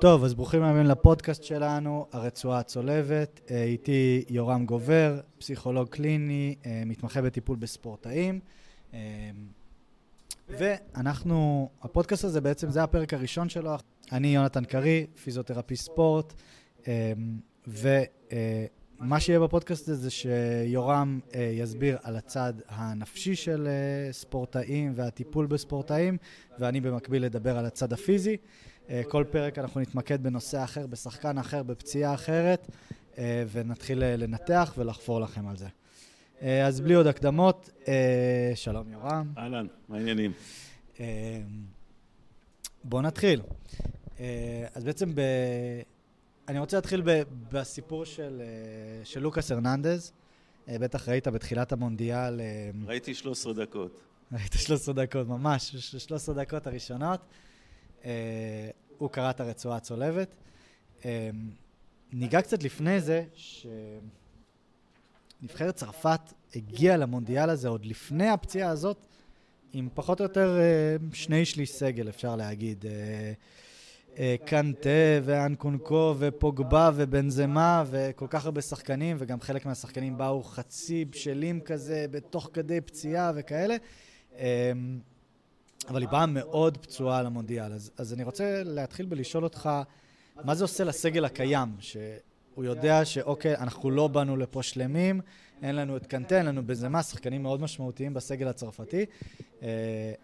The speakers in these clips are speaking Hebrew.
טוב, אז ברוכים הבאים לפודקאסט שלנו, הרצועה הצולבת. אה, איתי יורם גובר, פסיכולוג קליני, אה, מתמחה בטיפול בספורטאים. אה, ואנחנו, הפודקאסט הזה בעצם, זה הפרק הראשון שלו. אני יונתן קרי, פיזיותרפיסט ספורט, ומה שיהיה בפודקאסט הזה זה שיורם יסביר על הצד הנפשי של ספורטאים והטיפול בספורטאים, ואני במקביל אדבר על הצד הפיזי. אה, כל פרק אנחנו נתמקד בנושא אחר, בשחקן אחר, בפציעה אחרת, אה, ונתחיל אה, לנתח ולחפור לכם על זה. אז בלי עוד הקדמות, שלום יורם. אהלן, מה העניינים? בואו נתחיל. אז בעצם ב... אני רוצה להתחיל ב... בסיפור של, של לוקאס הרננדז. בטח ראית בתחילת המונדיאל. ראיתי 13 דקות. ראית 13 דקות, ממש, 13 דקות הראשונות. אה, הוא קרא את הרצועה הצולבת. אה, ניגע קצת לפני זה, שנבחרת צרפת הגיעה למונדיאל הזה עוד לפני הפציעה הזאת, עם פחות או יותר אה, שני שליש סגל, אפשר להגיד. קנטה ואנקונקו ופוגבה ובנזמה וכל כך הרבה שחקנים, וגם חלק מהשחקנים באו חצי בשלים כזה, בתוך כדי פציעה וכאלה. אבל היא באה מאוד פצועה למונדיאל. אז, אז אני רוצה להתחיל בלשאול אותך, מה זה עושה לסגל הקיים? שהוא יודע שאוקיי, אנחנו לא באנו לפה שלמים, אין לנו את קנטה, אין לנו בזמה, שחקנים מאוד משמעותיים בסגל הצרפתי. Uh,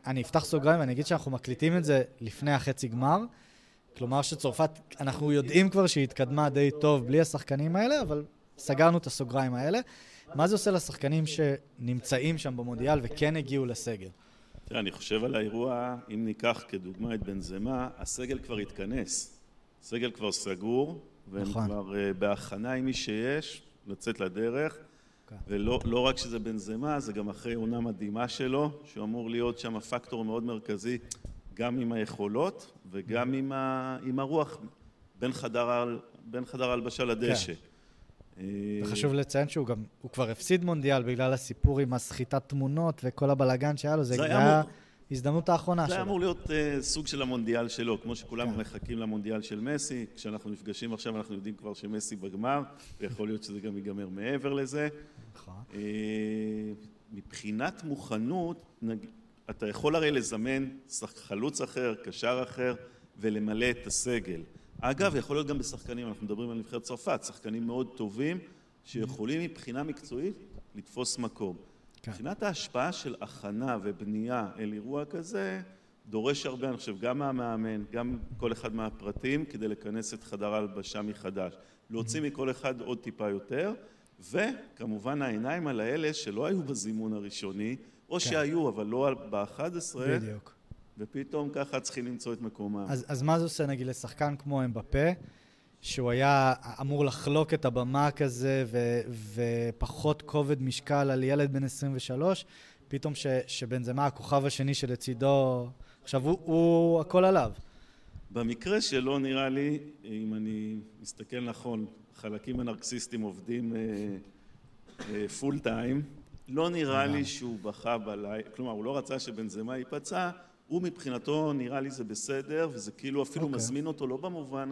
אני אפתח סוגריים ואני אגיד שאנחנו מקליטים את זה לפני החצי גמר. כלומר שצרפת, אנחנו יודעים כבר שהיא התקדמה די טוב בלי השחקנים האלה, אבל סגרנו את הסוגריים האלה. מה זה עושה לשחקנים שנמצאים שם במונדיאל וכן הגיעו לסגל? תראה, אני חושב על האירוע, אם ניקח כדוגמה את בנזמה, הסגל כבר התכנס. הסגל כבר סגור, והם נכון. כבר uh, בהכנה עם מי שיש, לצאת לדרך. Okay. כן. ולא לא רק שזה בנזמה, זה גם אחרי עונה מדהימה שלו, שהוא אמור להיות שם פקטור מאוד מרכזי, גם עם היכולות וגם עם, ה, עם הרוח בין חדר ההלבשה לדשא. כן. וחשוב לציין שהוא גם, הוא כבר הפסיד מונדיאל בגלל הסיפור עם הסחיטת תמונות וכל הבלגן שהיה לו, זה היה ההזדמנות האחרונה שלו. זה היה אמור להיות uh, סוג של המונדיאל שלו, כמו שכולם כן. מחכים למונדיאל של מסי, כשאנחנו נפגשים עכשיו אנחנו יודעים כבר שמסי בגמר, ויכול להיות שזה גם ייגמר מעבר לזה. נכון. Uh, מבחינת מוכנות, נג... אתה יכול הרי לזמן חלוץ אחר, קשר אחר, ולמלא את הסגל. אגב, יכול להיות גם בשחקנים, אנחנו מדברים על נבחרת צרפת, שחקנים מאוד טובים שיכולים מבחינה מקצועית לתפוס מקום. כן. מבחינת ההשפעה של הכנה ובנייה אל אירוע כזה, דורש הרבה, אני חושב, גם מהמאמן, גם כל אחד מהפרטים, כדי לכנס את חדר ההלבשה מחדש. להוציא מכל אחד עוד טיפה יותר, וכמובן העיניים על האלה שלא היו בזימון הראשוני, או כן. שהיו, אבל לא ב-11. בדיוק. ופתאום ככה צריכים למצוא את מקומם. אז, אז מה זה עושה נגיד לשחקן כמו אמבפה, שהוא היה אמור לחלוק את הבמה כזה ו, ופחות כובד משקל על ילד בן 23, פתאום ש, שבן זמה הכוכב השני שלצידו, עכשיו הוא, הוא הכל עליו. במקרה שלו נראה לי, אם אני מסתכל נכון, חלקים הנרקסיסטים עובדים פול uh, טיים, uh, לא נראה לי שהוא בכה בלילה, כלומר הוא לא רצה שבן זמה ייפצע, הוא מבחינתו נראה לי זה בסדר, וזה כאילו אפילו okay. אוקיי. מזמין אותו לא במובן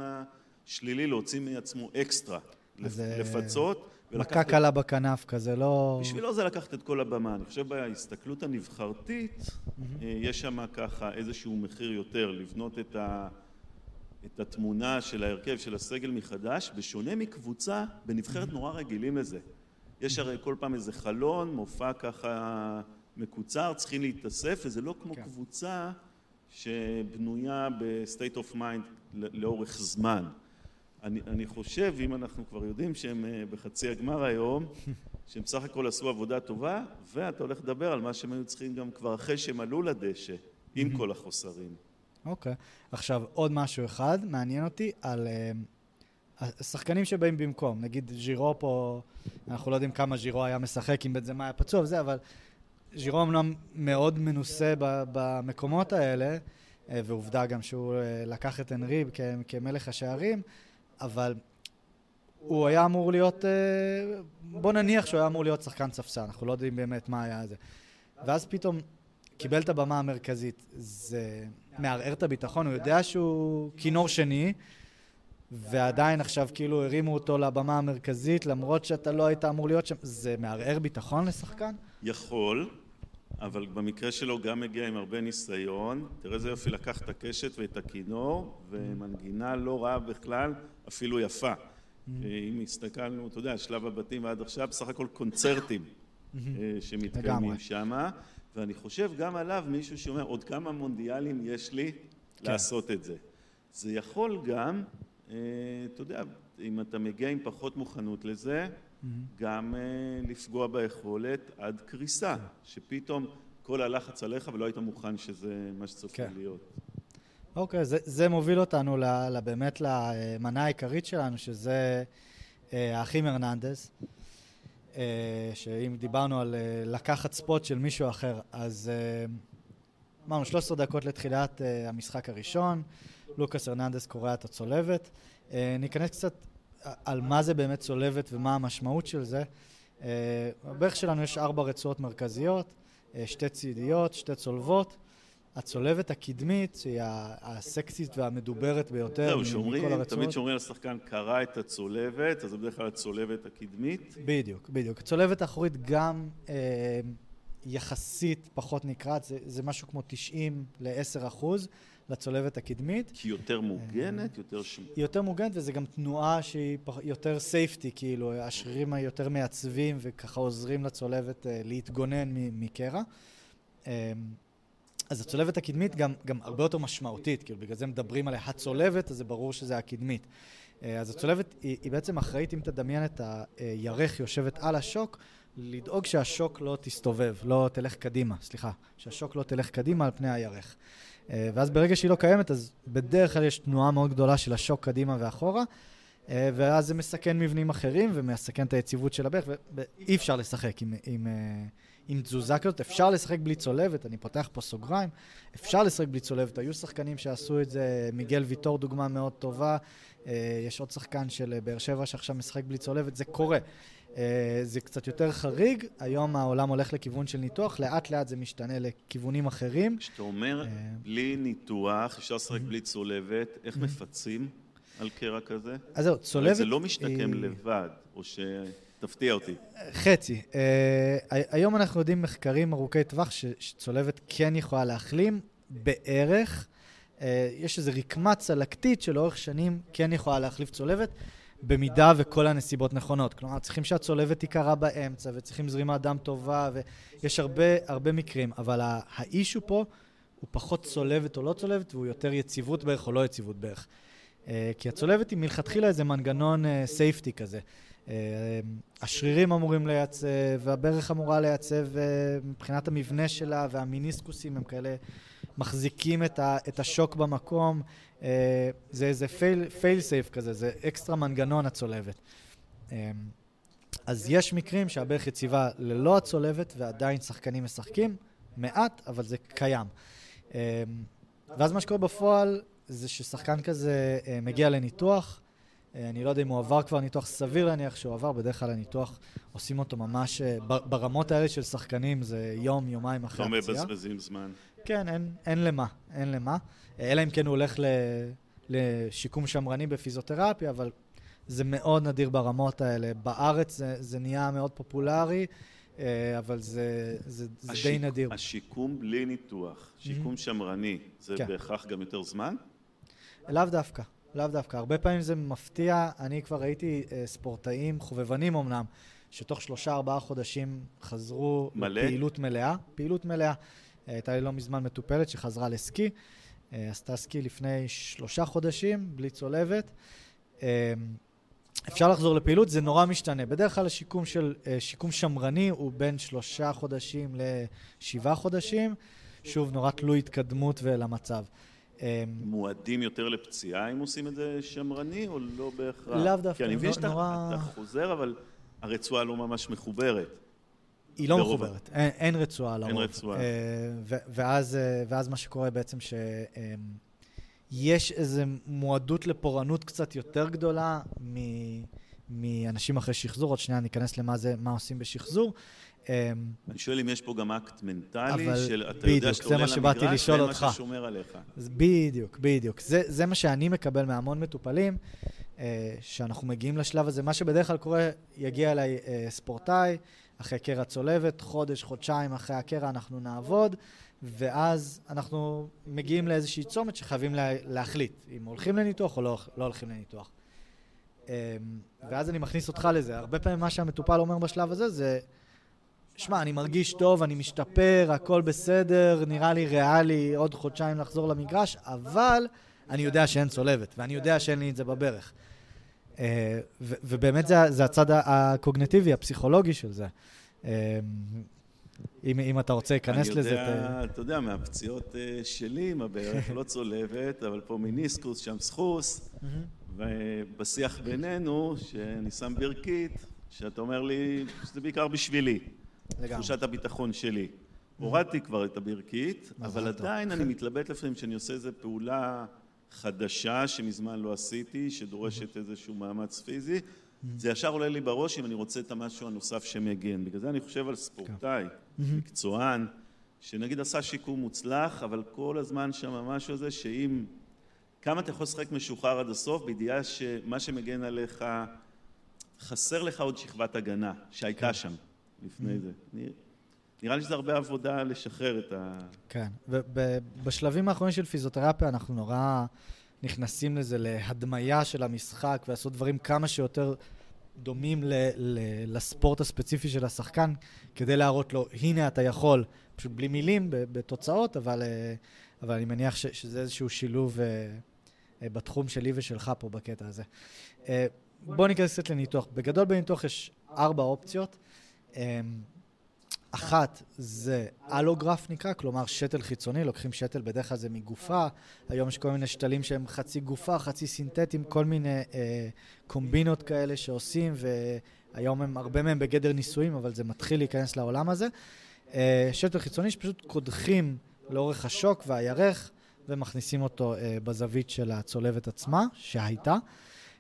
השלילי להוציא מעצמו אקסטרה, אה, לפצות. מכה קלה את... בכנף כזה, לא... בשבילו זה לקחת את כל הבמה. אני חושב בהסתכלות הנבחרתית, mm-hmm. יש שם ככה איזשהו מחיר יותר, לבנות את, ה... את התמונה של ההרכב של הסגל מחדש, בשונה מקבוצה, בנבחרת נורא רגילים לזה. יש הרי כל פעם איזה חלון, מופע ככה מקוצר, צריכים להתאסף, וזה לא כמו כן. קבוצה שבנויה ב-state of mind לאורך זמן. אני, אני חושב, אם אנחנו כבר יודעים שהם אה, בחצי הגמר היום, שהם בסך הכל עשו עבודה טובה, ואתה הולך לדבר על מה שהם היו צריכים גם כבר אחרי שהם עלו לדשא, עם כל החוסרים. אוקיי. Okay. עכשיו, עוד משהו אחד, מעניין אותי, על uh, השחקנים שבאים במקום. נגיד ז'ירו פה, אנחנו לא יודעים כמה ז'ירו היה משחק, אם בית זה מה היה פצוע וזה, אבל ז'ירו אמנם מאוד מנוסה במקומות האלה, אה, ועובדה גם שהוא אה, לקח את אנרי כמלך השערים, אבל הוא היה אמור להיות, אה, בוא נניח שהוא היה אמור להיות שחקן ספסל, אנחנו לא יודעים באמת מה היה זה. ואז פתאום קיבל את הבמה המרכזית, זה מערער את הביטחון, הוא יודע שהוא כינור שני, ועדיין עכשיו כאילו הרימו אותו לבמה המרכזית, למרות שאתה לא היית אמור להיות שם, זה מערער ביטחון לשחקן? יכול, אבל במקרה שלו גם מגיע עם הרבה ניסיון. תראה איזה יופי, לקח את הקשת ואת הכינור, ומנגינה לא רעה בכלל, אפילו יפה. אם הסתכלנו, אתה יודע, שלב הבתים ועד עכשיו, בסך הכל קונצרטים אה, שמתקיימים שם. ואני חושב גם עליו מישהו שאומר, עוד כמה מונדיאלים יש לי כן. לעשות את זה. זה יכול גם, אה, אתה יודע, אם אתה מגיע עם פחות מוכנות לזה, mm-hmm. גם אה, לפגוע ביכולת עד קריסה, שפתאום כל הלחץ עליך ולא היית מוכן שזה מה שצריך כן. להיות. אוקיי, זה, זה מוביל אותנו ל, באמת למנה העיקרית שלנו, שזה אה, האחים הרננדז. אה, שאם דיברנו על אה, לקחת ספוט של מישהו אחר, אז אמרנו 13 דקות לתחילת המשחק הראשון, לוקאס הרננדס קורע את הצולבת. ניכנס קצת על מה זה באמת צולבת ומה המשמעות של זה. בערך שלנו יש ארבע רצועות מרכזיות, שתי צידיות, שתי צולבות. הצולבת הקדמית, שהיא הסקסית והמדוברת ביותר מכל הרצועות. תמיד שאומרים על שחקן קרא את הצולבת, אז זה בדרך כלל הצולבת הקדמית. בדיוק, בדיוק. הצולבת האחורית גם אה, יחסית פחות נקרעת, זה, זה משהו כמו 90 ל-10 אחוז לצולבת הקדמית. כי יותר מוגנת, יותר ש... היא יותר מוגנת וזה גם תנועה שהיא יותר סייפטי, כאילו השרירים היותר מעצבים וככה עוזרים לצולבת אה, להתגונן מקרע. אה, אז הצולבת הקדמית גם, גם הרבה יותר משמעותית, כאילו בגלל זה מדברים עליה הצולבת, אז זה ברור שזה הקדמית. אה, אז הצולבת היא, היא בעצם אחראית, אם תדמיין את הירך יושבת על השוק, לדאוג שהשוק לא תסתובב, לא תלך קדימה, סליחה, שהשוק לא תלך קדימה על פני הירך. אה, ואז ברגע שהיא לא קיימת, אז בדרך כלל יש תנועה מאוד גדולה של השוק קדימה ואחורה, אה, ואז זה מסכן מבנים אחרים ומסכן את היציבות של הברך, ואי אפשר לשחק עם... עם עם תזוזה כזאת, אפשר לשחק בלי צולבת, אני פותח פה סוגריים, אפשר לשחק בלי צולבת, היו שחקנים שעשו את זה, מיגל ויטור דוגמה מאוד טובה, אה, יש עוד שחקן של באר שבע שעכשיו משחק בלי צולבת, זה קורה. אה, זה קצת יותר חריג, היום העולם הולך לכיוון של ניתוח, לאט לאט זה משתנה לכיוונים אחרים. כשאתה אומר אה, בלי ניתוח, אפשר לשחק בלי צולבת, איך מפצים על קרע כזה? אז זהו, צולבת... זה לא משתקם לבד, או ש... תפתיע אותי. חצי. Uh, היום אנחנו יודעים מחקרים ארוכי טווח שצולבת כן יכולה להחלים בערך. Uh, יש איזו רקמה צלקתית שלאורך שנים כן יכולה להחליף צולבת, במידה וכל הנסיבות נכונות. כלומר, צריכים שהצולבת תיקרא באמצע, וצריכים זרימת דם טובה, ויש הרבה, הרבה מקרים. אבל האישו פה הוא פחות צולבת או לא צולבת, והוא יותר יציבות בערך או לא יציבות בערך. Uh, כי הצולבת היא מלכתחילה איזה מנגנון סייפטי uh, כזה. אה, השרירים אמורים לייצב, והברך אמורה לייצב אה, מבחינת המבנה שלה, והמיניסקוסים הם כאלה מחזיקים את, ה, את השוק במקום. אה, זה איזה fail, fail safe כזה, זה אקסטרה מנגנון הצולבת. אז יש מקרים שהברך יציבה ללא הצולבת ועדיין שחקנים משחקים, מעט, אבל זה קיים. ואז מה שקורה בפועל זה ששחקן כזה מגיע לניתוח, אה, אני לא יודע אם הוא עבר כבר ניתוח, סביר להניח שהוא עבר, בדרך כלל הניתוח עושים אותו ממש, אה, ברמות האלה של שחקנים זה יום, יומיים אחרי לא הפציעה. לא מבזבזים זמן. כן, אין, אין למה, אין למה. אה, אלא אם כן הוא הולך ל, לשיקום שמרני בפיזיותרפיה, אבל זה מאוד נדיר ברמות האלה. בארץ זה, זה נהיה מאוד פופולרי, אבל זה, זה, זה השיק, די נדיר. השיקום בלי ניתוח, שיקום mm-hmm. שמרני, זה כן. בהכרח גם יותר זמן? לאו דווקא. לאו דווקא. הרבה פעמים זה מפתיע, אני כבר ראיתי אה, ספורטאים, חובבנים אמנם, שתוך שלושה ארבעה חודשים חזרו מלא? לפעילות מלאה. פעילות מלאה. אה, הייתה לי לא מזמן מטופלת שחזרה לסקי. אה, עשתה סקי לפני שלושה חודשים, בלי צולבת. אה, אפשר לחזור לפעילות, זה נורא משתנה. בדרך כלל השיקום של, אה, שיקום שמרני הוא בין שלושה חודשים לשבעה חודשים. שוב, נורא תלוי התקדמות ולמצב. אמ, מועדים יותר לפציעה אם עושים את זה שמרני, או לא בהכרח? לאו דווקא, כי אני מבין שאתה נורא... חוזר, אבל הרצועה לא ממש מחוברת. היא לא. מחוברת, אין, אין רצועה לרוב. אין רצועה. אה, ואז, אה, ואז מה שקורה בעצם שיש איזו מועדות לפורענות קצת יותר גדולה מ... מאנשים אחרי שחזור, עוד שנייה ניכנס למה זה, מה עושים בשחזור. אני שואל אם יש פה גם אקט מנטלי, של אתה יודע שאתה זה עולה מה שבאתי למגרש, אותך. מה ששומר עליך. בדיוק, בדיוק. זה, זה מה שאני מקבל מהמון מטופלים, אה, שאנחנו מגיעים לשלב הזה. מה שבדרך כלל קורה, יגיע אליי אה, ספורטאי, אחרי קרע צולבת, חודש, חודשיים אחרי הקרע אנחנו נעבוד, ואז אנחנו מגיעים לאיזושהי צומת שחייבים לה, להחליט אם הולכים לניתוח או לא, לא הולכים לניתוח. אה, ואז אני מכניס אותך לזה. הרבה פעמים מה שהמטופל אומר בשלב הזה זה, שמע, אני מרגיש טוב, אני משתפר, הכל בסדר, נראה לי ריאלי עוד חודשיים לחזור למגרש, אבל אני יודע שאין צולבת, ואני יודע שאין לי את זה בברך. אה, ו- ובאמת זה, זה הצד הקוגנטיבי, הפסיכולוגי של זה. אה, אם, אם אתה רוצה להיכנס אני לזה... יודע, אתה יודע, מהפציעות אה, שלי עם הברך, לא צולבת, אבל פה מיניסקוס, שם סחוס, ובשיח בינינו, שאני שם ברכית, שאתה אומר לי שזה בעיקר בשבילי, לגמרי. תחושת הביטחון שלי. הורדתי כבר את הברכית, אבל. עדיין אני מתלבט לפעמים שאני עושה איזו פעולה חדשה שמזמן לא עשיתי, שדורשת איזשהו מאמץ פיזי. זה ישר עולה לי בראש אם אני רוצה את המשהו הנוסף שמגן. בגלל זה אני חושב על ספורטאי, מקצוען, שנגיד עשה שיקום מוצלח, אבל כל הזמן שם המשהו הזה שאם... כמה אתה יכול לשחק משוחרר עד הסוף, בידיעה שמה שמגן עליך, חסר לך עוד שכבת הגנה שהייתה שם לפני זה. נראה- לי שזה הרבה עבודה לשחרר את ה... כן, ובשלבים האחרונים של פיזיותרפיה אנחנו נורא נכנסים לזה, להדמיה של המשחק, ולעשות דברים כמה שיותר דומים ל- ל- לספורט הספציפי של השחקן, כדי להראות לו, הנה אתה יכול, פשוט בלי מילים, בתוצאות, אבל, אה, אבל אני מניח ש- שזה איזשהו שילוב אה, בתחום שלי ושלך פה בקטע הזה. אה, בואו ניכנס קצת לניתוח. בגדול בניתוח יש ארבע אופציות. אה, אחת זה אלוגרף נקרא, כלומר שתל חיצוני, לוקחים שתל בדרך כלל זה מגופה, היום יש כל מיני שתלים שהם חצי גופה, חצי סינתטיים, כל מיני אה, קומבינות כאלה שעושים, והיום הם, הרבה מהם בגדר ניסויים, אבל זה מתחיל להיכנס לעולם הזה. אה, שתל חיצוני שפשוט קודחים לאורך השוק והירך, ומכניסים אותו אה, בזווית של הצולבת עצמה, שהייתה.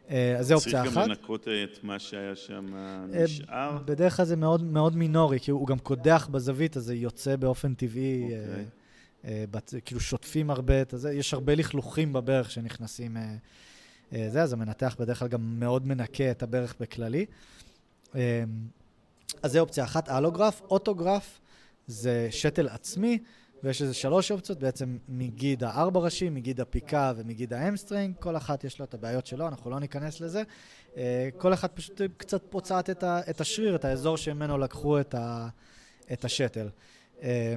אז זה אופציה אחת. צריך גם לנקות את מה שהיה שם אה, נשאר. בדרך כלל זה מאוד, מאוד מינורי, כי הוא גם קודח בזווית, אז זה יוצא באופן טבעי, אוקיי. אה, אה, בת, כאילו שוטפים הרבה את הזה, יש הרבה לכלוכים בברך שנכנסים אה, אה, זה, אז המנתח בדרך כלל גם מאוד מנקה את הברך בכללי. אה, אז זה אופציה אחת, אלוגרף. אוטוגרף זה שתל עצמי, ויש איזה שלוש אופציות, בעצם מגיד הארבע ראשי, מגיד הפיקה ומגיד ה hamstring, כל אחת יש לו את הבעיות שלו, אנחנו לא ניכנס לזה. אה, כל אחת פשוט קצת פוצעת את, ה, את השריר, את האזור שממנו לקחו את, ה, את השתל. אה,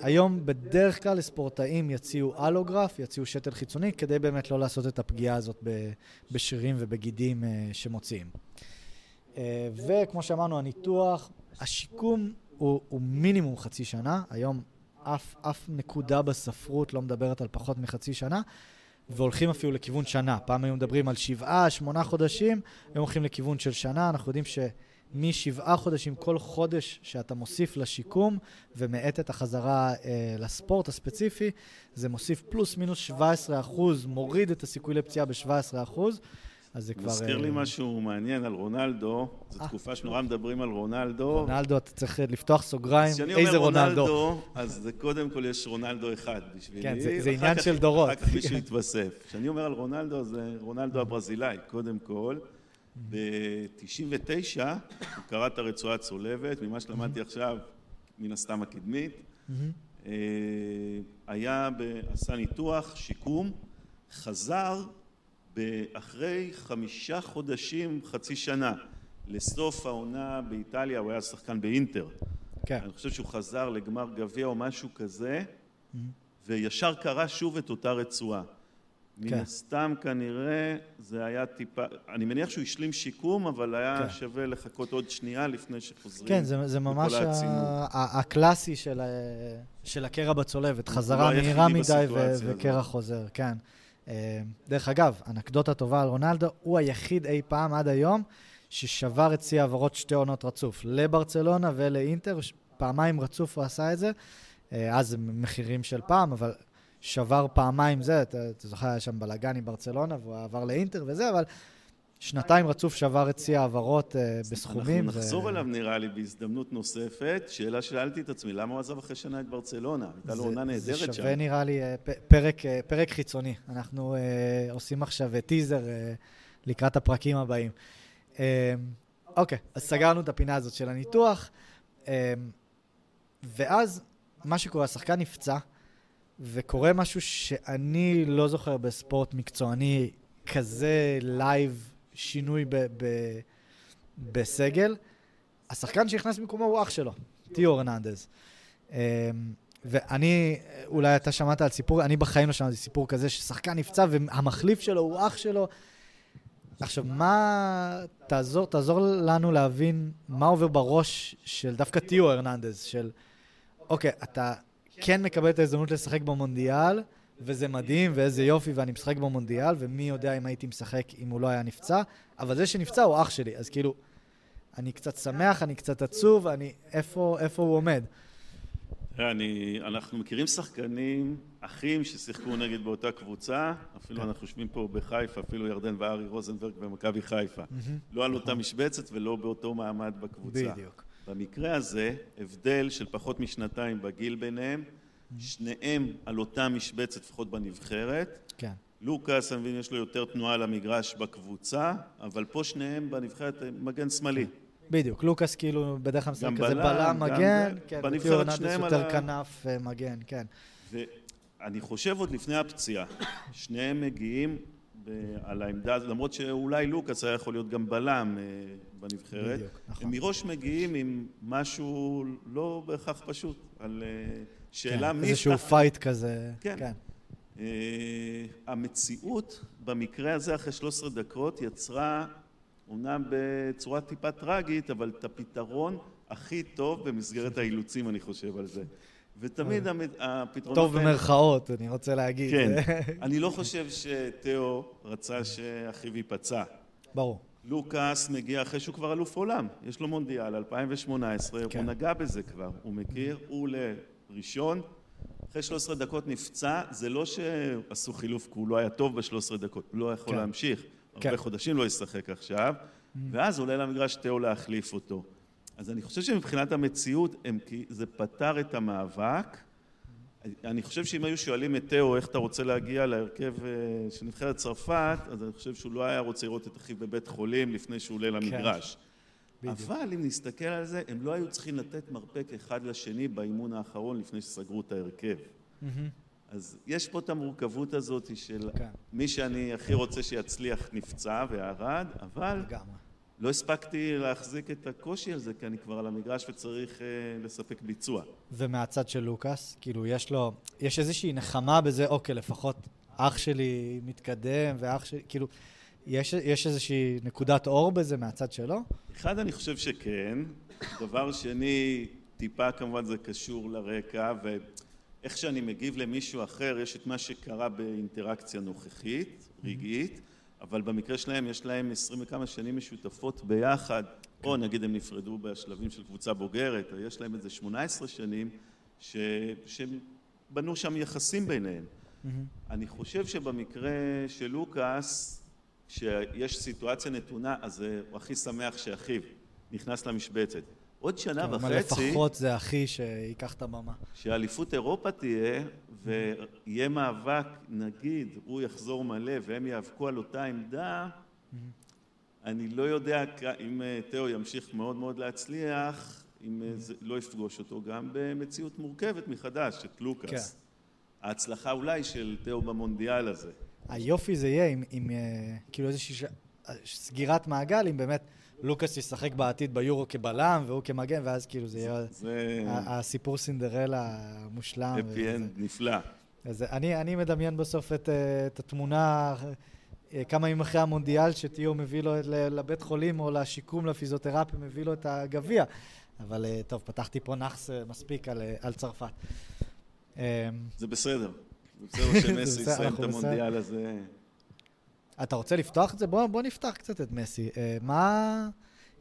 היום בדרך כלל לספורטאים יציעו allograft, יציעו שתל חיצוני, כדי באמת לא לעשות את הפגיעה הזאת בשרירים ובגידים אה, שמוציאים. וכמו שאמרנו, הניתוח, השיקום הוא, הוא מינימום חצי שנה, היום אף, אף נקודה בספרות לא מדברת על פחות מחצי שנה, והולכים אפילו לכיוון שנה. פעם היו מדברים על שבעה, שמונה חודשים, היום הולכים לכיוון של שנה. אנחנו יודעים שמשבעה חודשים, כל חודש שאתה מוסיף לשיקום ומאט את החזרה אה, לספורט הספציפי, זה מוסיף פלוס מינוס 17 אחוז, מוריד את הסיכוי לפציעה ב-17 אחוז. אז זה כבר... מזכיר לי אה, משהו מעניין על רונלדו, זו אה. תקופה שנורא מדברים על רונלדו. רונלדו, אתה צריך לפתוח סוגריים, אז כשאני איזה אומר רונלדו. רונלדו, אז זה קודם כל יש רונלדו אחד בשבילי. כן, זה- עניין של דורות. אחר כך מישהו יתווסף. כשאני אומר על רונלדו, זה רונלדו הברזילאי, קודם כל. ב-99 הוא קרע את הרצועה הצולבת, ממה שלמדתי עכשיו, מן הסתם הקדמית. אה, היה, עשה ניתוח, שיקום, חזר אחרי חמישה חודשים, חצי שנה, לסוף העונה באיטליה, הוא היה שחקן באינטר. כן. אני חושב שהוא חזר לגמר גביע או משהו כזה, וישר קרא שוב את אותה רצועה. מן כן. הסתם כנראה זה היה טיפה, אני מניח שהוא השלים שיקום, אבל היה כן. שווה לחכות עוד שנייה לפני שחוזרים. כן, זה, זה ממש ה-. ה- הקלאסי של, ה- של הקרע בצולבת, חזרה מהירה מדי ו-. וקרע חוזר, כן. אה, דרך אגב, אנקדוטה טובה על רונלדו, הוא היחיד אי פעם עד היום ששבר את שיא העברות שתי עונות רצוף, לברצלונה ולאינטר, פעמיים רצוף הוא עשה את זה, אה, אז מחירים של פעם, אבל שבר פעמיים זה, אתה, אתה זוכר, היה שם בלאגן עם ברצלונה והוא עבר לאינטר וזה, אבל שנתיים רצוף שבר את שיא העברות בסכומים. אנחנו נחזור אליו נראה לי בהזדמנות נוספת. שאלה שאלתי את עצמי, למה הוא עזב אחרי שנה את ברצלונה? הייתה לו עונה נהדרת שם. זה שווה נראה לי פרק, פרק חיצוני. אנחנו עושים עכשיו טיזר לקראת הפרקים הבאים. אוקיי, אז סגרנו את הפינה הזאת של הניתוח, ואז מה שקורה, השחקן נפצע, וקורה משהו שאני לא זוכר בספורט מקצועני כזה live שינוי ב- ב- בסגל. השחקן שנכנס במקומו הוא אח שלו, תיאו הרננדז. אמ, ואני, אולי אתה שמעת על סיפור, אני בחיים לא שמעתי סיפור כזה ששחקן נפצע והמחליף שלו הוא אח שלו. עכשיו, מה... תעזור, תעזור לנו להבין מה עובר בראש של דווקא תיאו הרננדז, של אוקיי, אתה כן מקבל את ההזדמנות לשחק במונדיאל, וזה מדהים, ואיזה יופי, ואני משחק במונדיאל, ומי יודע אם הייתי משחק אם הוא לא היה נפצע, אבל זה שנפצע הוא אח שלי, אז כאילו, אני קצת שמח, אני קצת עצוב, אני... איפה, איפה הוא עומד? אני, אנחנו מכירים שחקנים, אחים ששיחקו נגד באותה קבוצה, אפילו כן. אנחנו יושבים פה בחיפה, אפילו ירדן וארי רוזנברג במכבי חיפה. לא על אותה נכון. משבצת ולא באותו מעמד בקבוצה. בדיוק. במקרה הזה, הבדל של פחות משנתיים בגיל ביניהם, שניהם על אותה משבצת, לפחות בנבחרת. כן. לוקאס, אני מבין, יש לו יותר תנועה על המגרש בקבוצה, אבל פה שניהם בנבחרת מגן שמאלי. כן. בדיוק, לוקאס כאילו בדרך כלל משחק כזה בלם, מגן, כן, בנבחרת שניהם. יותר כנף אה, מגן, כן. ואני חושב עוד לפני הפציעה, שניהם מגיעים על העמדה הזאת, למרות שאולי לוקאס היה יכול להיות גם בלם אה, בנבחרת, בדיוק, נכון. הם מראש מגיעים עם משהו לא בהכרח פשוט, על אה, שאלה כן, מי... איזשהו fight כזה, כן. כן. אה, המציאות במקרה הזה אחרי 13 דקות יצרה אומנם בצורה טיפה טרגית, אבל את הפתרון הכי טוב במסגרת האילוצים, אני חושב על זה. ותמיד הפתרונות... טוב במרכאות, אני רוצה להגיד. כן. אני לא חושב שתיאו רצה שאחיו ייפצע. ברור. לוקאס מגיע אחרי שהוא כבר אלוף עולם. יש לו מונדיאל 2018, כן. הוא נגע בזה כבר. הוא מכיר, הוא לראשון. אחרי 13 דקות נפצע, זה לא שעשו חילוף כי הוא לא היה טוב ב-13 דקות, הוא לא יכול כן. להמשיך. כן. הרבה חודשים לא ישחק עכשיו, mm. ואז עולה למגרש תיאו להחליף אותו. אז אני חושב שמבחינת המציאות, הם, זה פתר את המאבק. אני חושב שאם היו שואלים את תאו איך אתה רוצה להגיע להרכב אה, של נבחרת צרפת, אז אני חושב שהוא לא היה רוצה לראות את אחיו בבית חולים לפני שהוא עולה. למגרש. כן. אבל אם נסתכל על זה, הם לא היו צריכים לתת מרפק אחד לשני באימון האחרון לפני שסגרו את ההרכב. אז יש פה את המורכבות הזאת של כן. מי שאני הכי רוצה שיצליח נפצע וירד, אבל. לא הספקתי להחזיק את הקושי הזה, כי אני כבר על המגרש וצריך uh, לספק ביצוע. ומהצד של לוקאס, כאילו, יש לו, יש איזושהי נחמה בזה, אוקיי, לפחות אח שלי מתקדם, ואח שלי, כאילו, יש, יש איזושהי נקודת אור בזה מהצד שלו? אחד, אני חושב שכן. דבר שני, טיפה כמובן זה קשור לרקע, ואיך שאני מגיב למישהו אחר, יש את מה שקרה באינטראקציה נוכחית, רגעית. Mm-hmm. אבל במקרה שלהם יש להם עשרים וכמה שנים משותפות ביחד, כן. או נגיד הם נפרדו בשלבים של קבוצה בוגרת, או יש להם איזה שמונה עשרה שנים ש... שהם בנו שם יחסים ביניהם. Mm-hmm. אני חושב שבמקרה של לוקאס, כשיש סיטואציה נתונה, אז הוא הכי שמח שאחיו נכנס למשבצת. עוד שנה כן, וחצי... לפחות זה אחי שייקח את הבמה. שאליפות אירופה תהיה, ויהיה מאבק, נגיד, הוא יחזור מלא והם יאבקו על אותה עמדה, אני לא יודע אם אה, תאו ימשיך מאוד מאוד להצליח, אם אה, זה לא יפגוש אותו גם במציאות מורכבת מחדש, את לוקאס. כן. ההצלחה אולי של תיאו במונדיאל הזה. היופי זה יהיה עם, עם אה, כאילו איזושהי ש... סגירת מעגל, אם באמת... לוקאס ישחק בעתיד ביורו כבלם והוא כמגן, ואז כאילו זה יהיה זה... הסיפור סינדרלה המושלם. happy end נפלא. אז אני, אני מדמיין בסוף את, את התמונה אה, כמה ימים אחרי המונדיאל, שתיאו מביא לו לבית חולים או לשיקום, לפיזיותרפיה, מביא לו את הגביע. אבל אה, טוב, פתחתי פה נאחס אה, מספיק על, על צרפת. זה בסדר. זה בסדר שמסי יסיים את המונדיאל הזה. אתה רוצה לפתוח את זה? בוא, בוא נפתח קצת את מסי. Uh, מה...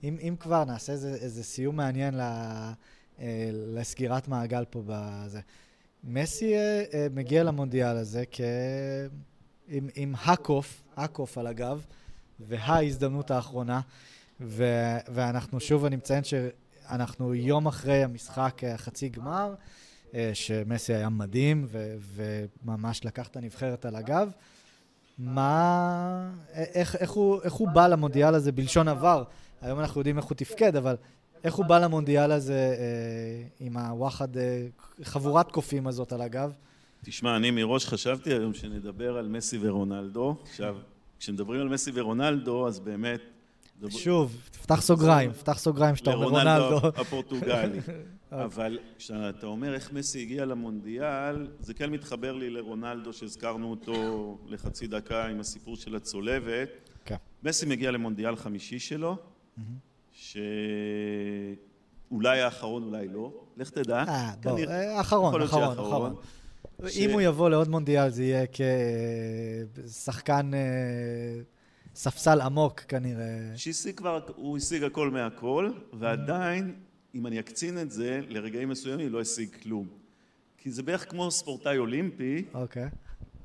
אם, אם כבר, נעשה איזה, איזה סיום מעניין ל, uh, לסגירת מעגל פה בזה. מסי uh, מגיע למונדיאל הזה כ... עם, עם הקוף, הקוף על הגב, וההזדמנות האחרונה. ו- ואנחנו שוב, אני מציין שאנחנו יום אחרי המשחק החצי גמר, אה, שמסי היה מדהים ו- וממש לקח את הנבחרת על הגב. מה, איך, איך, הוא, איך הוא בא למונדיאל הזה בלשון עבר? היום אנחנו יודעים איך הוא תפקד, אבל איך הוא בא למונדיאל הזה אה, עם הוואחד, אה, חבורת קופים הזאת על הגב? תשמע, אני מראש חשבתי היום שנדבר על מסי ורונלדו. עכשיו, כשמדברים על מסי ורונלדו, אז באמת... שוב, תפתח סוגריים, תפתח סוגריים שאתה אומר רונלדו. הפורטוגלי. אבל כשאתה אומר איך מסי הגיע למונדיאל, זה כן מתחבר לי לרונלדו שהזכרנו אותו לחצי דקה עם הסיפור של הצולבת. כן. מסי מגיע למונדיאל חמישי שלו, שאולי האחרון, אולי לא. לך תדע. אה, בוא, אחרון, אחרון, אחרון. אם הוא יבוא לעוד מונדיאל זה יהיה כשחקן אה, ספסל עמוק כנראה. שהשיג כבר, הוא השיג הכל מהכל, ועדיין אם אני אקצין את זה, לרגעים מסוימים לא השיג כלום. כי זה בערך כמו ספורטאי אולימפי. אוקיי.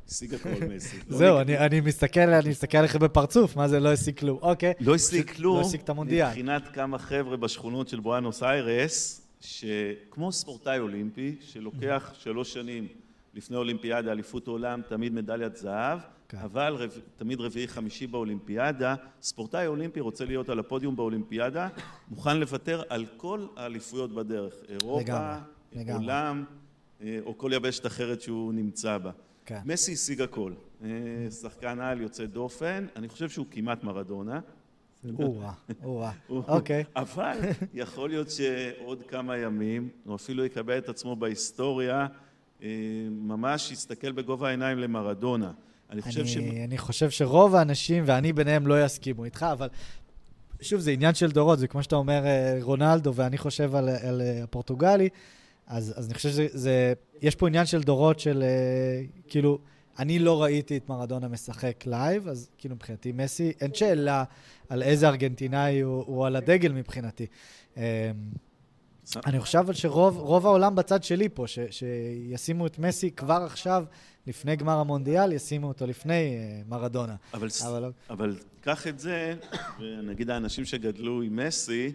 השיג הכל מסי. זהו, אני מסתכל, אני מסתכל עליך בפרצוף, מה זה לא השיג כלום. אוקיי. לא השיג כלום. לא השיג את המונדיאל. מבחינת כמה חבר'ה בשכונות של בואנוס איירס, שכמו ספורטאי אולימפי, שלוקח שלוש שנים לפני אולימפיאדה, אליפות עולם, תמיד מדליית זהב, כן. אבל רב, תמיד רביעי חמישי באולימפיאדה, ספורטאי אולימפי רוצה להיות על הפודיום באולימפיאדה, מוכן לוותר על כל האליפויות בדרך, אירופה, לגמרי, עולם, אה, או כל יבשת אחרת שהוא נמצא בה. כן. מסי השיג הכל. אה, שחקן על יוצא דופן, אני חושב שהוא כמעט מרדונה. או-אה, או-אה, אוקיי. אבל יכול להיות שעוד כמה ימים, הוא אפילו יקבל את עצמו בהיסטוריה, אה, ממש יסתכל בגובה העיניים למרדונה. אני חושב אני, ש... אני חושב שרוב האנשים, ואני ביניהם, לא יסכימו איתך, אבל שוב, זה עניין של דורות, זה כמו שאתה אומר אה, רונלדו, ואני חושב על, על אה, הפורטוגלי, אז, אז אני חושב שזה... יש פה עניין של דורות של אה, כאילו... אני לא ראיתי את מרדונה משחק live, אז כאילו מבחינתי מסי, אין שאלה על איזה ארגנטינאי הוא, הוא על הדגל מבחינתי. אני חושב שרוב העולם בצד שלי פה, ש, שישימו את מסי כבר עכשיו לפני גמר המונדיאל, ישימו אותו לפני uh, מרדונה. אבל, אבל... אבל קח את זה, ונגיד האנשים שגדלו עם מסי.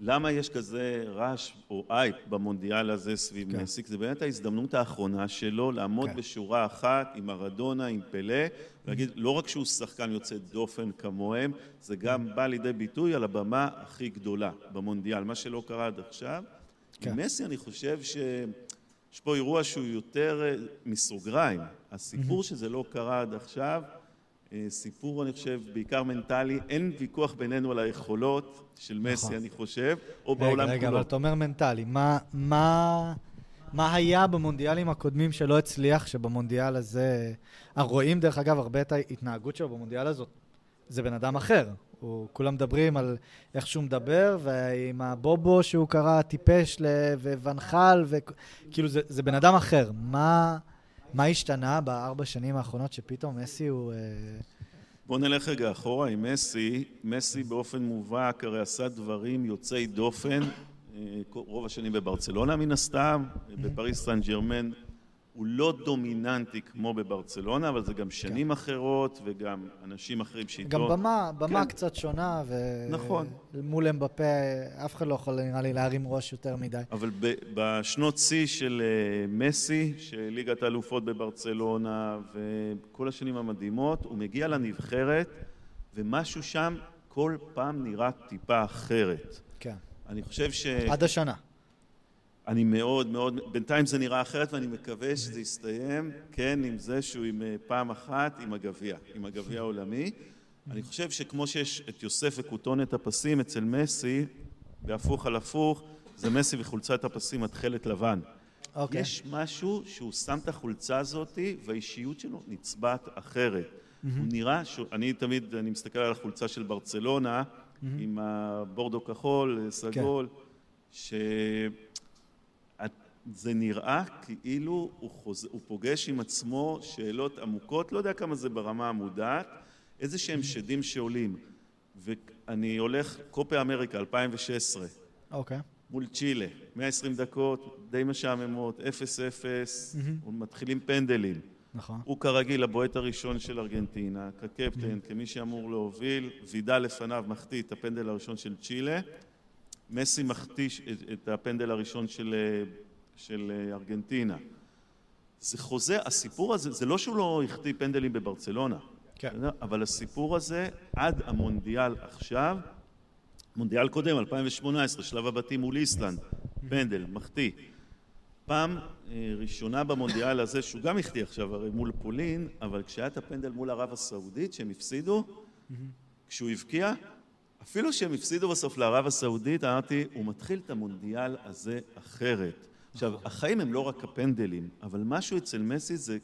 למה יש כזה רעש או אייפ במונדיאל הזה סביב כן. מסי? זה באמת ההזדמנות האחרונה שלו לעמוד כן. בשורה אחת עם מרדונה, עם פלא, ולהגיד, לא רק שהוא שחקן יוצא דופן כמוהם, זה גם בא לידי ביטוי על הבמה הכי גדולה במונדיאל, מה שלא קרה עד עכשיו. כן. עם מסי אני חושב ש... יש פה אירוע שהוא יותר אה, מסוגריים. הסיפור שזה לא קרה עד עכשיו, סיפור, אני חושב, בעיקר מנטלי. אין ויכוח בינינו על היכולות של מסי, נכון. אני חושב, או רגע, בעולם רגע, כולו. רגע, אבל אתה אומר מנטלי. מה, מה, מה היה במונדיאלים הקודמים שלא הצליח, שבמונדיאל הזה... רואים, דרך אגב, הרבה את ההתנהגות שלו במונדיאל הזאת. זה בן אדם אחר. הוא, כולם מדברים על איך שהוא מדבר, ועם הבובו שהוא קרא טיפש וונחל, וכאילו זה, זה בן אדם אחר. מה, מה השתנה בארבע שנים האחרונות שפתאום מסי הוא... אה, בוא נלך רגע אחורה עם מסי. מסי באופן מובהק הרי עשה דברים יוצאי דופן, אה, רוב השנים בברצלונה מן הסתם, בפריס סן ג'רמן הוא לא דומיננטי כמו בברצלונה, אבל זה גם שנים כן. אחרות וגם אנשים אחרים שאיתו... גם במה, במה כן. קצת שונה, ו... נכון. מול אמבפה, אף אחד לא יכול נראה לי להרים ראש יותר מדי. אבל ב- בשנות שיא של uh, מסי, של ליגת האלופות בברצלונה וכל השנים המדהימות, הוא מגיע לנבחרת ומשהו שם כל פעם נראה טיפה אחרת. כן. אני חושב ש... עד השנה. אני מאוד מאוד, בינתיים זה נראה אחרת ואני מקווה שזה יסתיים, כן, עם זה שהוא עם אה, פעם אחת עם הגביע, עם הגביע העולמי. אני חושב שכמו שיש את יוסף וכותונת הפסים אצל מסי, בהפוך על הפוך, זה מסי וחולצת הפסים התכלת לבן. Okay. אוקיי. יש משהו שהוא שם את החולצה הזאת והאישיות שלו נצבעת אחרת. Mm-hmm. הוא נראה, ש... אני תמיד, אני מסתכל על החולצה של ברצלונה, mm-hmm. עם הבורדו כחול, סגול, okay. ש... זה נראה כאילו הוא, חוז... הוא פוגש עם עצמו שאלות עמוקות, לא יודע כמה זה ברמה המודעת, איזה שהם שדים שעולים. ואני הולך, קופה אמריקה, 2016. אוקיי. Okay. מול צ'ילה, 120 דקות, די משעממות, 0-0, mm-hmm. מתחילים פנדלים. נכון. הוא כרגיל הבועט הראשון של ארגנטינה, כקפטן, Mm-hmm. כמי שאמור להוביל, וידל לפניו מחטיא את הפנדל הראשון של צ'ילה, מסי מחטיא את- את הפנדל הראשון של, אה, של אה, ארגנטינה. זה חוזה, הסיפור הזה, זה לא שהוא לא החטיא פנדלים בברצלונה, כן. אבל הסיפור הזה עד המונדיאל עכשיו, מונדיאל קודם, 2018, שלב הבתים מול איסלנד, פנדל, מחטיא. פעם אה, ראשונה במונדיאל הזה, שהוא גם החטיא עכשיו הרי מול פולין, אבל כשהיה את הפנדל מול ערב הסעודית, שהם הפסידו, כשהוא הבקיע, אפילו שהם הפסידו בסוף לערב הסעודית, אמרתי, הוא מתחיל את המונדיאל הזה אחרת. עכשיו, החיים הם לא רק הפנדלים, אבל משהו אצל מסי זה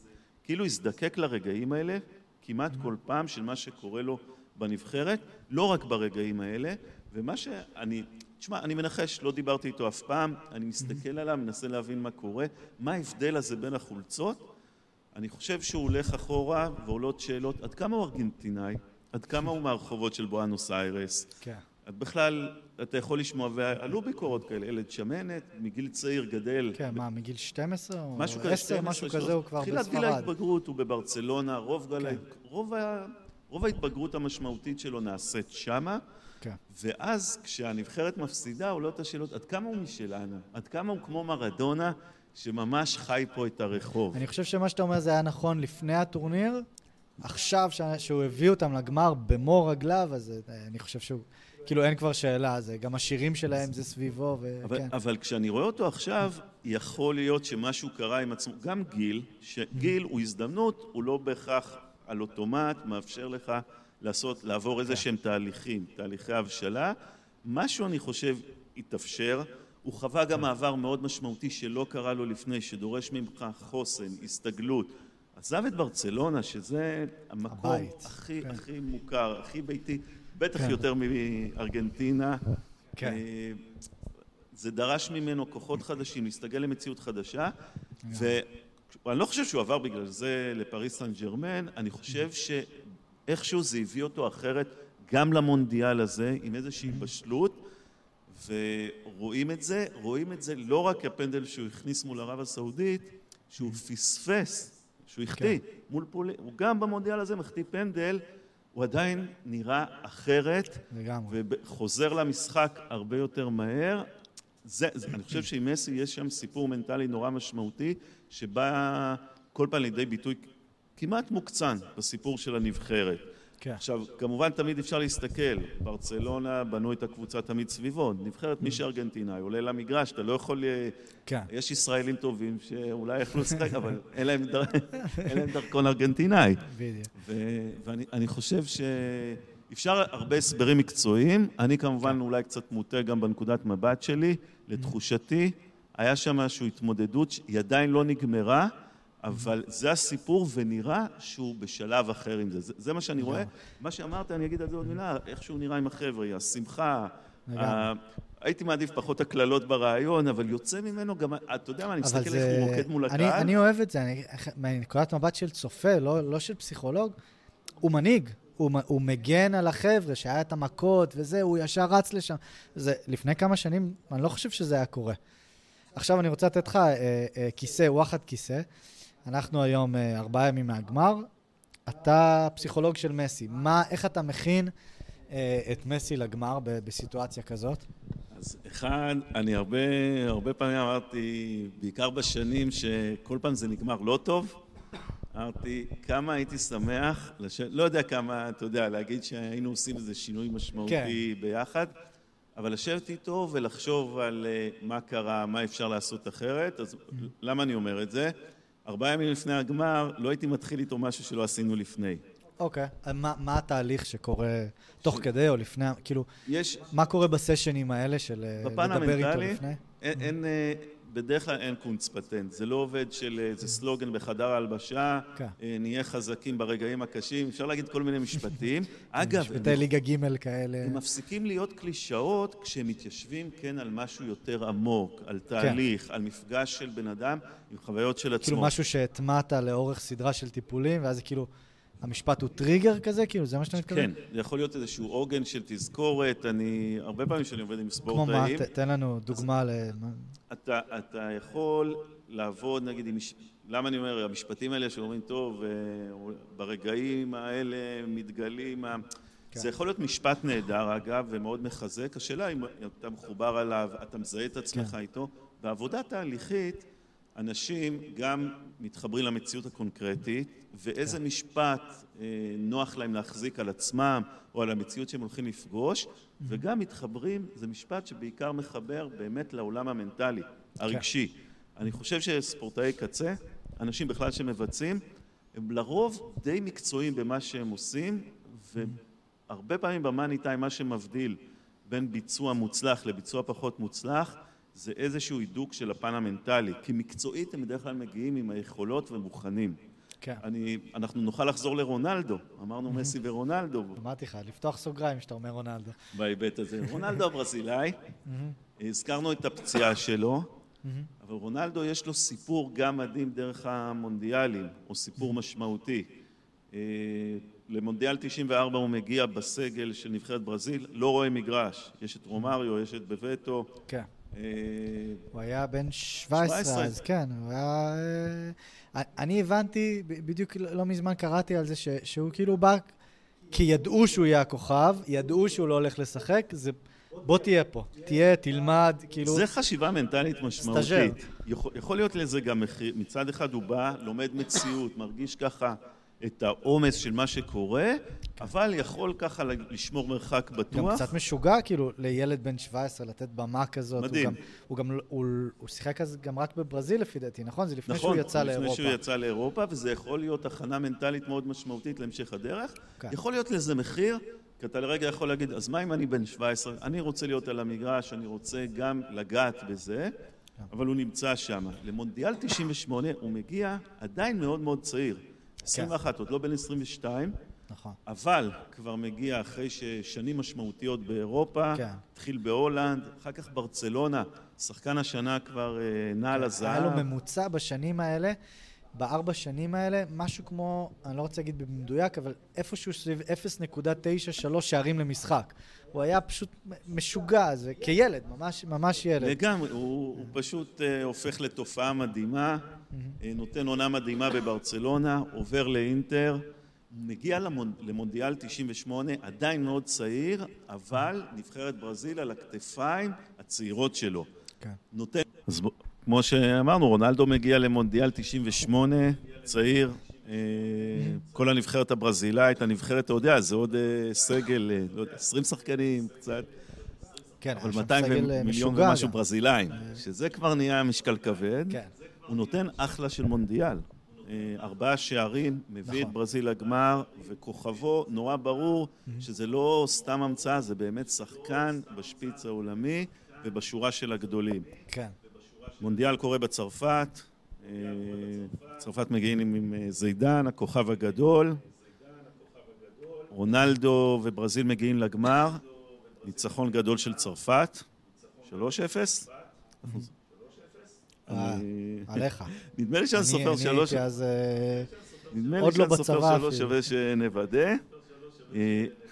כאילו הזדקק לרגעים האלה כמעט כל פעם של מה שקורה לו בנבחרת, לא רק ברגעים האלה, ומה שאני, תשמע, אני מנחש, לא דיברתי איתו אף פעם, אני מסתכל עליו, מנסה להבין מה קורה, מה ההבדל הזה בין החולצות, אני חושב שהוא הולך אחורה ועולות שאלות, עד כמה הוא ארגנטינאי? עד כמה הוא מהרחובות של בואנוס איירס? כן. את בכלל, אתה יכול לשמוע, ועלו ביקורות כאלה, ילד שמנת, מגיל צעיר גדל. כן, מה, מגיל 12 או משהו כזה, 10, 12, משהו 13. כזה, הוא כבר תחילת גיל בספרד. ההתבגרות הוא בברצלונה, רוב, גל... כן. רוב, ה... רוב ההתבגרות המשמעותית שלו נעשית שמה, כן. ואז כשהנבחרת מפסידה עולות את השאלות, עד כמה הוא משלנו? עד כמה הוא כמו מרדונה, שממש חי פה את הרחוב? אני חושב שמה שאתה אומר זה היה נכון לפני הטורניר, עכשיו שהוא הביא אותם לגמר במו רגליו, אז אה, אני חושב שהוא, כאילו אין כבר שאלה, זה גם השירים שלהם זה סביבו, אבל, וכן. אבל כשאני רואה אותו עכשיו, יכול להיות שמשהו קרה עם עצמו. גם גיל, שגיל הוא הזדמנות, הוא לא בהכרח על אוטומט, מאפשר לך לעשות, לעבור איזה שהם תהליכים, תהליכי הבשלה. משהו, אני חושב, התאפשר. הוא חווה גם מעבר מאוד משמעותי שלא קרה לו לפני, שדורש ממך חוסן, הסתגלות. עזב את ברצלונה, שזה המקום הבית, הכי, כן. הכי מוכר, הכי ביתי, בטח כן. יותר מארגנטינה. כן. אה, זה דרש ממנו כוחות חדשים, להסתגל למציאות חדשה, ואני לא חושב שהוא עבר בגלל זה לפריס סן ג'רמן, אני חושב שאיכשהו זה הביא אותו אחרת גם למונדיאל הזה, עם איזושהי בשלות, ורואים את זה, רואים את זה לא רק הפנדל שהוא הכניס מול ערב הסעודית, שהוא פספס, שהוא החטיא מול פולין, הוא גם במונדיאל הזה מחטיא פנדל, הוא עדיין נראה אחרת, לגמרי. וחוזר למשחק הרבה יותר מהר. זה, זה, אני חושב שעם מסי יש שם סיפור מנטלי נורא משמעותי, שבא כל פעם לידי ביטוי כמעט מוקצן בסיפור של הנבחרת. כן. עכשיו, כמובן תמיד אפשר להסתכל, ברצלונה בנו את הקבוצה תמיד סביבו, נבחרת מי שארגנטינאי עולה למגרש, אתה לא יכול... אה, כן. יש ישראלים טובים שאולי יכלו לשחק, אבל אין להם, דר... אין להם דרכון ארגנטינאי. בדיוק. ו- ואני אני חושב שאפשר הרבה הסברים מקצועיים, אני כמובן אולי קצת מוטה גם בנקודת מבט שלי, לתחושתי, היה שם איזושהי התמודדות שהיא עדיין לא נגמרה, אבל זה הסיפור ונראה שהוא בשלב אחר עם זה. זה, זה מה שאני רואה. מה שאמרת, אני אגיד על זה עוד מילה, איך שהוא נראה עם החבר'ה, השמחה. ה- הייתי מעדיף פחות הקללות ברעיון, אבל יוצא ממנו גם, אתה יודע מה, אני מסתכל זה... איך הוא רוקד מול אני, הקהל. אני אוהב את זה, אני, מנקודת מבט של צופה, לא, לא של פסיכולוג, הוא מנהיג. הוא, הוא מגן על החבר'ה, שהיה את המכות וזה, הוא ישר רץ לשם. זה, לפני כמה שנים, אני לא חושב שזה היה קורה. עכשיו אני רוצה לתת לך אה, אה, כיסא, וואחד כיסא. אנחנו היום אה, ארבעה ימים מהגמר. אתה פסיכולוג של מסי. מה, איך אתה מכין אה, את מסי לגמר ב- בסיטואציה כזאת? אז אחד, אני הרבה, הרבה פעמים אמרתי, בעיקר בשנים שכל פעם זה נגמר לא טוב, אמרתי, כמה הייתי שמח, לש... לא יודע כמה, אתה יודע, להגיד שהיינו עושים איזה שינוי משמעותי כן. ביחד, אבל לשבת איתו ולחשוב על אה, מה קרה, מה אפשר לעשות אחרת, אז למה אני אומר את זה? ארבעה ימים לפני הגמר, לא הייתי מתחיל איתו משהו שלא עשינו לפני. אוקיי. Okay. מה, מה התהליך שקורה תוך כדי או לפני, כאילו, יש, מה קורה בסשנים האלה של אה, בפן לדבר איתו המנטלי, לפני? אין, אין, אה, בדרך כלל אין קונץ פטנט. זה לא עובד של איזה סלוגן בחדר ההלבשה, כן. אה, נהיה חזקים ברגעים הקשים, אפשר להגיד כל מיני משפטים. אגב, משפטי ליגה ג' כאלה. הם מפסיקים להיות קלישאות כשהם מתיישבים כן על משהו יותר עמוק, על כן. תהליך, על מפגש של בן אדם עם חוויות של עצמו. כאילו משהו שהטמעת לאורך סדרה של טיפולים, ואז זה כאילו, המשפט הוא טריגר כזה? כאילו, זה מה שאתה מתכוון? כן, זה יכול להיות איזשהו עוגן של תזכורת. אני, הרבה פעמים כשאני עובד עם כמו מה? ספורטאים, תן לנו דוגמה ל... אתה, אתה יכול לעבוד נגיד עם למה אני אומר, המשפטים האלה שאומרים, טוב, אה, ברגעים האלה מתגלים, כן. זה יכול להיות משפט נהדר אגב, ומאוד מחזק, השאלה אם אתה מחובר עליו, אתה מזהה את עצמך כן. איתו, בעבודה תהליכית אנשים גם מתחברים למציאות הקונקרטית, ואיזה כן. משפט אה, נוח להם להחזיק על עצמם או על המציאות שהם הולכים לפגוש, וגם מתחברים, זה משפט שבעיקר מחבר באמת לעולם המנטלי, הרגשי. כן. אני חושב שספורטאי קצה, אנשים בכלל שמבצעים, הם לרוב די מקצועיים במה שהם עושים, והרבה פעמים במאני טיים מה שמבדיל בין ביצוע מוצלח לביצוע פחות מוצלח זה איזשהו הידוק של הפן המנטלי, כי מקצועית הם בדרך כלל מגיעים עם היכולות ומוכנים. כן. אני, אנחנו נוכל לחזור לרונלדו, אמרנו מסי ורונלדו. אמרתי לך, לפתוח סוגריים כשאתה אומר רונלדו. בהיבט הזה. רונלדו הברזילאי, הזכרנו את הפציעה שלו, אבל רונלדו יש לו סיפור גם מדהים דרך המונדיאלים, או סיפור משמעותי. אה, למונדיאל 94 הוא מגיע בסגל של נבחרת ברזיל, לא רואה מגרש. יש את רומריו, יש את בבטו. כן. אה, הוא היה בן 17, אז כן, הוא היה... אה, אני הבנתי, בדיוק לא מזמן קראתי על זה, שהוא כאילו בא, כי ידעו שהוא יהיה הכוכב, ידעו שהוא לא הולך לשחק, זה... בוא תהיה פה, תהיה, תלמד, כאילו... זה חשיבה מנטלית משמעותית. יכול, יכול להיות לזה גם מחיר, מצד אחד הוא בא, לומד מציאות, מרגיש ככה את העומס של מה שקורה, אבל יכול ככה לשמור מרחק בטוח. גם קצת משוגע, כאילו, לילד בן 17 לתת במה כזאת. מדהים. הוא גם, הוא, הוא, הוא שיחק אז גם רק בברזיל לפי דעתי, נכון? זה לפני נכון, שהוא יצא לאירופה. נכון, לפני שהוא יצא לאירופה, וזה יכול להיות הכנה מנטלית מאוד משמעותית להמשך הדרך. כן. יכול להיות לזה מחיר, כי אתה לרגע יכול להגיד, אז מה אם אני בן 17? אני רוצה להיות על המגרש, אני רוצה גם לגעת בזה, כן. אבל הוא נמצא שם. למונדיאל 98 הוא מגיע עדיין מאוד מאוד צעיר. 21, כן. עוד לא בן 22. נכון. אבל כבר מגיע אחרי ששנים משמעותיות באירופה, כן. התחיל בהולנד, אחר כך ברצלונה, שחקן השנה כבר אה, נע על הזהב. היה לו ממוצע בשנים האלה בארבע שנים האלה, משהו כמו, אני לא רוצה להגיד במדויק, אבל איפשהו סביב 0.93 שערים למשחק. הוא היה פשוט משוגע, זה כילד, ממש, ממש ילד. לגמרי, הוא, הוא פשוט uh, הופך לתופעה מדהימה, mm-hmm. נותן עונה מדהימה בברצלונה, עובר לאינטר, מגיע למונ... למונדיאל 98, עדיין מאוד צעיר, אבל נבחרת ברזיל על הכתפיים הצעירות שלו. כן. נותן... אז כמו שאמרנו, רונלדו מגיע למונדיאל 98, צעיר, כל הנבחרת הברזילאית, הנבחרת, אתה יודע, זה עוד אה, סגל, אה, לא יודע, 20 שחקנים, קצת. כן, אבל 200 מיליון ומשהו ברזילאים, שזה כבר נהיה משקל כבד. כן. הוא נותן אחלה של מונדיאל. ארבעה שערים, מביא נכון. את ברזיל לגמר, וכוכבו נורא ברור שזה לא סתם המצאה, זה באמת שחקן בשפיץ העולמי ובשורה של הגדולים. כן. מונדיאל קורה בצרפת, אה, צרפת מגיעים עם אה, זידן, הכוכב הגדול, רונלדו וברזיל מגיעים לגמר, ניצחון גדול של צרפת, 3-0. אה, עליך. נדמה לי שאני סופר שלוש... אני הייתי אז עוד לא בצבא אפילו. שווה שנוודא.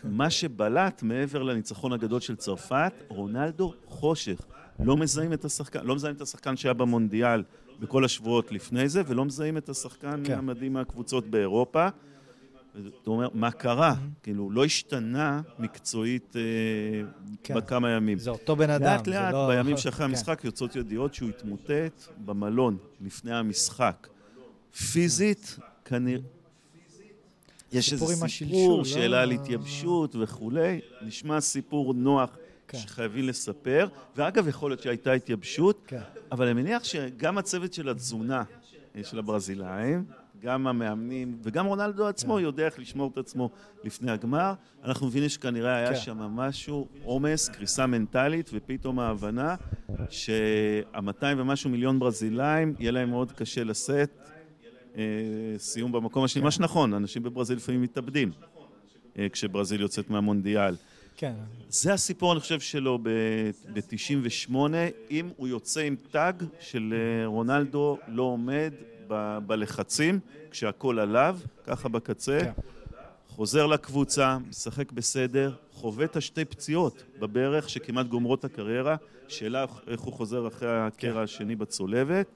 מה שבלט מעבר לניצחון הגדול של צרפת, רונלדו חושך. לא מזהים את השחקן, לא מזהים את השחקן שהיה במונדיאל בכל השבועות לפני זה, ולא מזהים את השחקן כן. המדהים מהקבוצות באירופה. זאת אומרת, מה קרה? Mm-hmm. כאילו, לא השתנה מקצועית אה, כן. בכמה ימים. זה אותו בן אדם. לאט לאט, לא... בימים שאחרי כן. המשחק יוצאות ידיעות שהוא התמוטט במלון לפני המשחק. פיזית, כנראה... יש איזה סיפור, שאלה על לא... התייבשות וכולי, נשמע סיפור נוח כן. שחייבים לספר, ואגב, יכול להיות שהייתה התייבשות, כן. אבל אני מניח שגם הצוות של התזונה אה, של הברזילאים, גם המאמנים וגם רונלדו עצמו כן. יודע איך לשמור את עצמו לפני הגמר. אנחנו מבינים שכנראה היה כן. שם משהו, עומס, קריסה מנטלית, ופתאום ההבנה שהמאתיים ומשהו מיליון ברזילאים, יהיה להם מאוד קשה לשאת סיום במקום השני. כן. מה שנכון, אנשים בברזיל לפעמים מתאבדים אה, כשברזיל יוצאת מהמונדיאל. כן. זה הסיפור, אני חושב, שלו ב-98, אם הוא יוצא עם טאג של אה, רונלדו לא עומד ב- בלחצים, כשהכול עליו, ככה בקצה, כן. חוזר לקבוצה, משחק בסדר, חווה את השתי פציעות בברך שכמעט גומרות את הקריירה, שאלה איך הוא חוזר אחרי הקרע כן. השני בצולבת.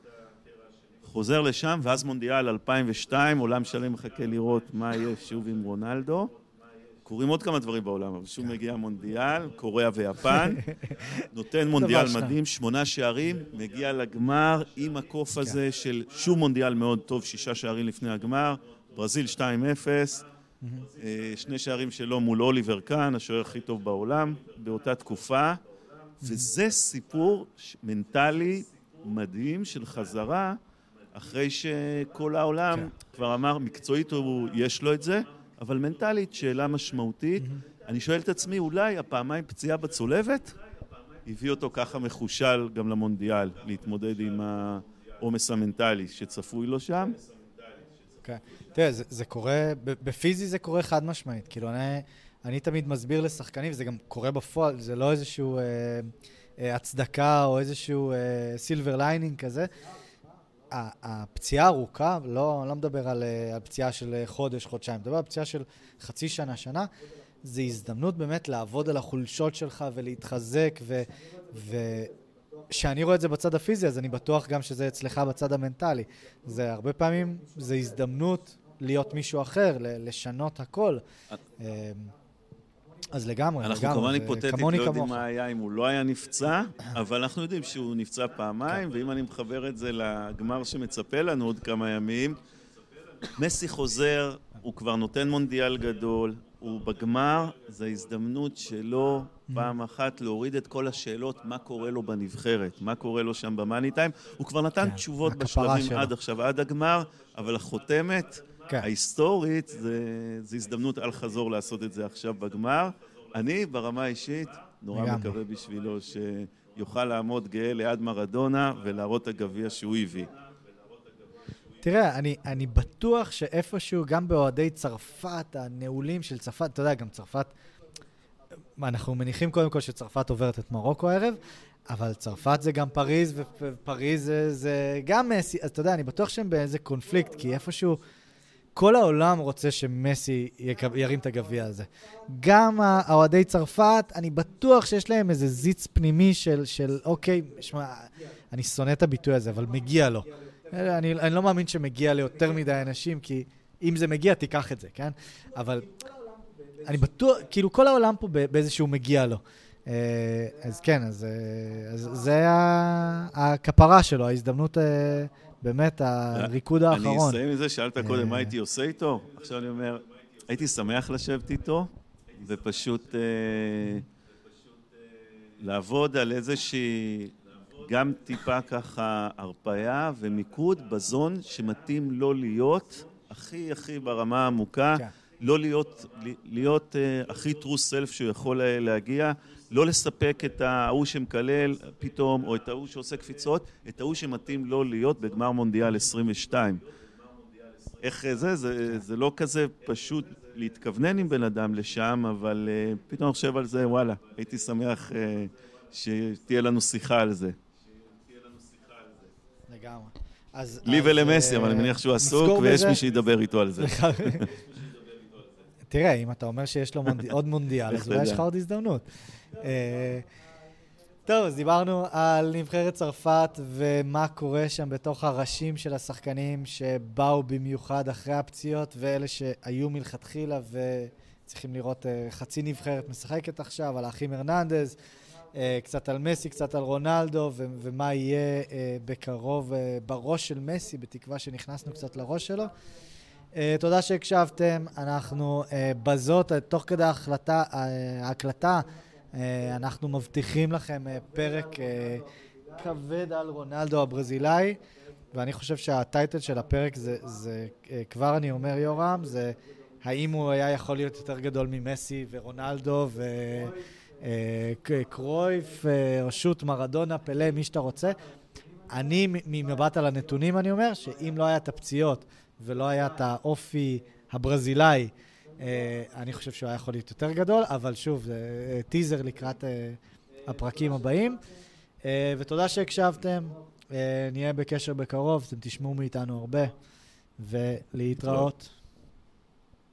חוזר לשם, ואז מונדיאל 2002, עולם שלם מחכה לראות מה יהיה שוב עם רונלדו. קורים עוד כמה דברים בעולם, אבל שוב מגיע מונדיאל, קוריאה ויפן, נותן מונדיאל מדהים, שמונה שערים, מגיע לגמר עם הקוף כן. הזה של שוב מונדיאל מאוד טוב, שישה שערים לפני הגמר, ברזיל 2-0, אה, שני שערים שלו מול אוליבר קאן, השוער הכי טוב בעולם, באותה תקופה, וזה סיפור מנטלי מדהים של חזרה, אחרי שכל העולם כן. כבר אמר, מקצועית הוא, יש לו את זה, אבל מנטלית, שאלה משמעותית. אני שואל את עצמי, אולי הפעמיים פציעה בצולבת הביא אותו ככה מחושל גם למונדיאל, להתמודד עם העומס המנטלי שצפוי לו שם. כן. תראה, זה, זה קורה, בפיזי זה קורה חד משמעית. כאילו, אני, אני תמיד מסביר לשחקנים, וזה גם קורה בפועל, זה לא איזשהו אה, אה, הצדקה או איזשהו silver אה, lining כזה. הפציעה הארוכה, לא, לא מדבר על, אה, על פציעה של אה, חודש, חודשיים, מדבר על פציעה של חצי שנה, שנה, זה הזדמנות באמת לעבוד על החולשות שלך ולהתחזק, וכשאני רואה את זה בצד הפיזי, אז אני בטוח גם שזה אצלך בצד המנטלי. זה הרבה פעמים, זה הזדמנות להיות מישהו אחר, לשנות הכל. אז לגמרי, אנחנו לגמרי. אנחנו כמובן היפותטית לא יודעים מה היה אם הוא לא היה נפצע, אבל אנחנו יודעים שהוא נפצע פעמיים, ואם אני מחבר את זה לגמר שמצפה לנו עוד כמה ימים, מסי חוזר, הוא כבר נותן מונדיאל גדול, הוא בגמר, זו ההזדמנות שלו פעם אחת להוריד את כל השאלות מה קורה לו בנבחרת, מה קורה לו שם במאני טיים. הוא כבר נתן כן, תשובות בשלבים. עד עכשיו, עד הגמר, אבל החותמת... כן. ההיסטורית, זו הזדמנות על חזור לעשות את זה עכשיו בגמר. אני, ברמה האישית, נורא גם. מקווה בשבילו שיוכל לעמוד גאה ליד מרדונה ולהראות את הגביע שהוא הביא. תראה, אני, אני בטוח שאיפשהו, גם באוהדי צרפת, הנעולים של צרפת, אתה יודע, גם צרפת, אנחנו מניחים קודם כל שצרפת עוברת את מרוקו הערב, אבל צרפת זה גם פריז, ופריז זה, זה גם מסי, אז אתה יודע, אני בטוח שהם באיזה קונפליקט, כי איפשהו... כל העולם רוצה שמסי ירים את הגביע הזה. גם האוהדי צרפת, אני בטוח שיש להם איזה זיץ פנימי של, של אוקיי, שמע, אני שונא את הביטוי הזה, אבל מגיע לו. אני, אני לא מאמין שמגיע ליותר מדי אנשים, כי אם זה מגיע, תיקח את זה, כן? אבל אני בטוח, כאילו כל העולם פה באיזשהו מגיע לו. אה, אז כן, אז, אה, אז זה הכפרה שלו, ההזדמנות... אה, באמת, הריקוד האחרון. אני אסיים עם זה, שאלת קודם מה הייתי עושה איתו, עכשיו אני אומר, הייתי שמח לשבת איתו, ופשוט אה, לעבוד על איזושהי, גם טיפה ככה הרפאיה ומיקוד בזון שמתאים לו להיות הכי הכי ברמה העמוקה, כן. לא להיות, להיות uh, הכי true self שהוא יכול להגיע, לא לספק את ההוא שמקלל פתאום, או את ההוא שעושה קפיצות, את ההוא שמתאים לו להיות בגמר מונדיאל 22. איך זה, זה, זה לא כזה פשוט להתכוונן עם בן אדם לשם, אבל uh, פתאום אני חושב על זה, וואלה, הייתי שמח uh, שתהיה לנו שיחה על זה. לגמרי. אז, לי ולמסי, אבל אני מניח שהוא עסוק, ויש מי שידבר איתו על זה. תראה, אם אתה אומר שיש לו עוד מונדיאל, אז אולי יש לך עוד הזדמנות. אה, טוב, אז דיברנו על נבחרת צרפת ומה קורה שם בתוך הראשים של השחקנים שבאו במיוחד אחרי הפציעות ואלה שהיו מלכתחילה וצריכים לראות אה, חצי נבחרת משחקת עכשיו, על האחים הרננדז, אה, קצת על מסי, קצת על רונלדו ומה יהיה בקרוב בראש של מסי, בתקווה שנכנסנו קצת לראש שלו. Uh, תודה שהקשבתם. אנחנו uh, בזאת, תוך כדי ההחלטה, uh, ההקלטה, uh, אנחנו מבטיחים לכם uh, פרק uh, כבד על רונלדו הברזילאי, ואני חושב שהטייטל של הפרק זה, זה uh, כבר אני אומר, יורם, זה האם הוא היה יכול להיות יותר גדול ממסי ורונלדו וקרויף, uh, שוט, מרדונה, פלא, מי שאתה רוצה. אני, ממבט על הנתונים, אני אומר שאם לא היה את הפציעות ולא היה את האופי הברזילאי, אה, אני חושב שהוא היה יכול להיות יותר גדול, אבל שוב, זה אה, טיזר לקראת אה, הפרקים הבאים. ותודה שהקשבתם, נהיה בקשר בקרוב, אתם תשמעו מאיתנו הרבה, ולהתראות.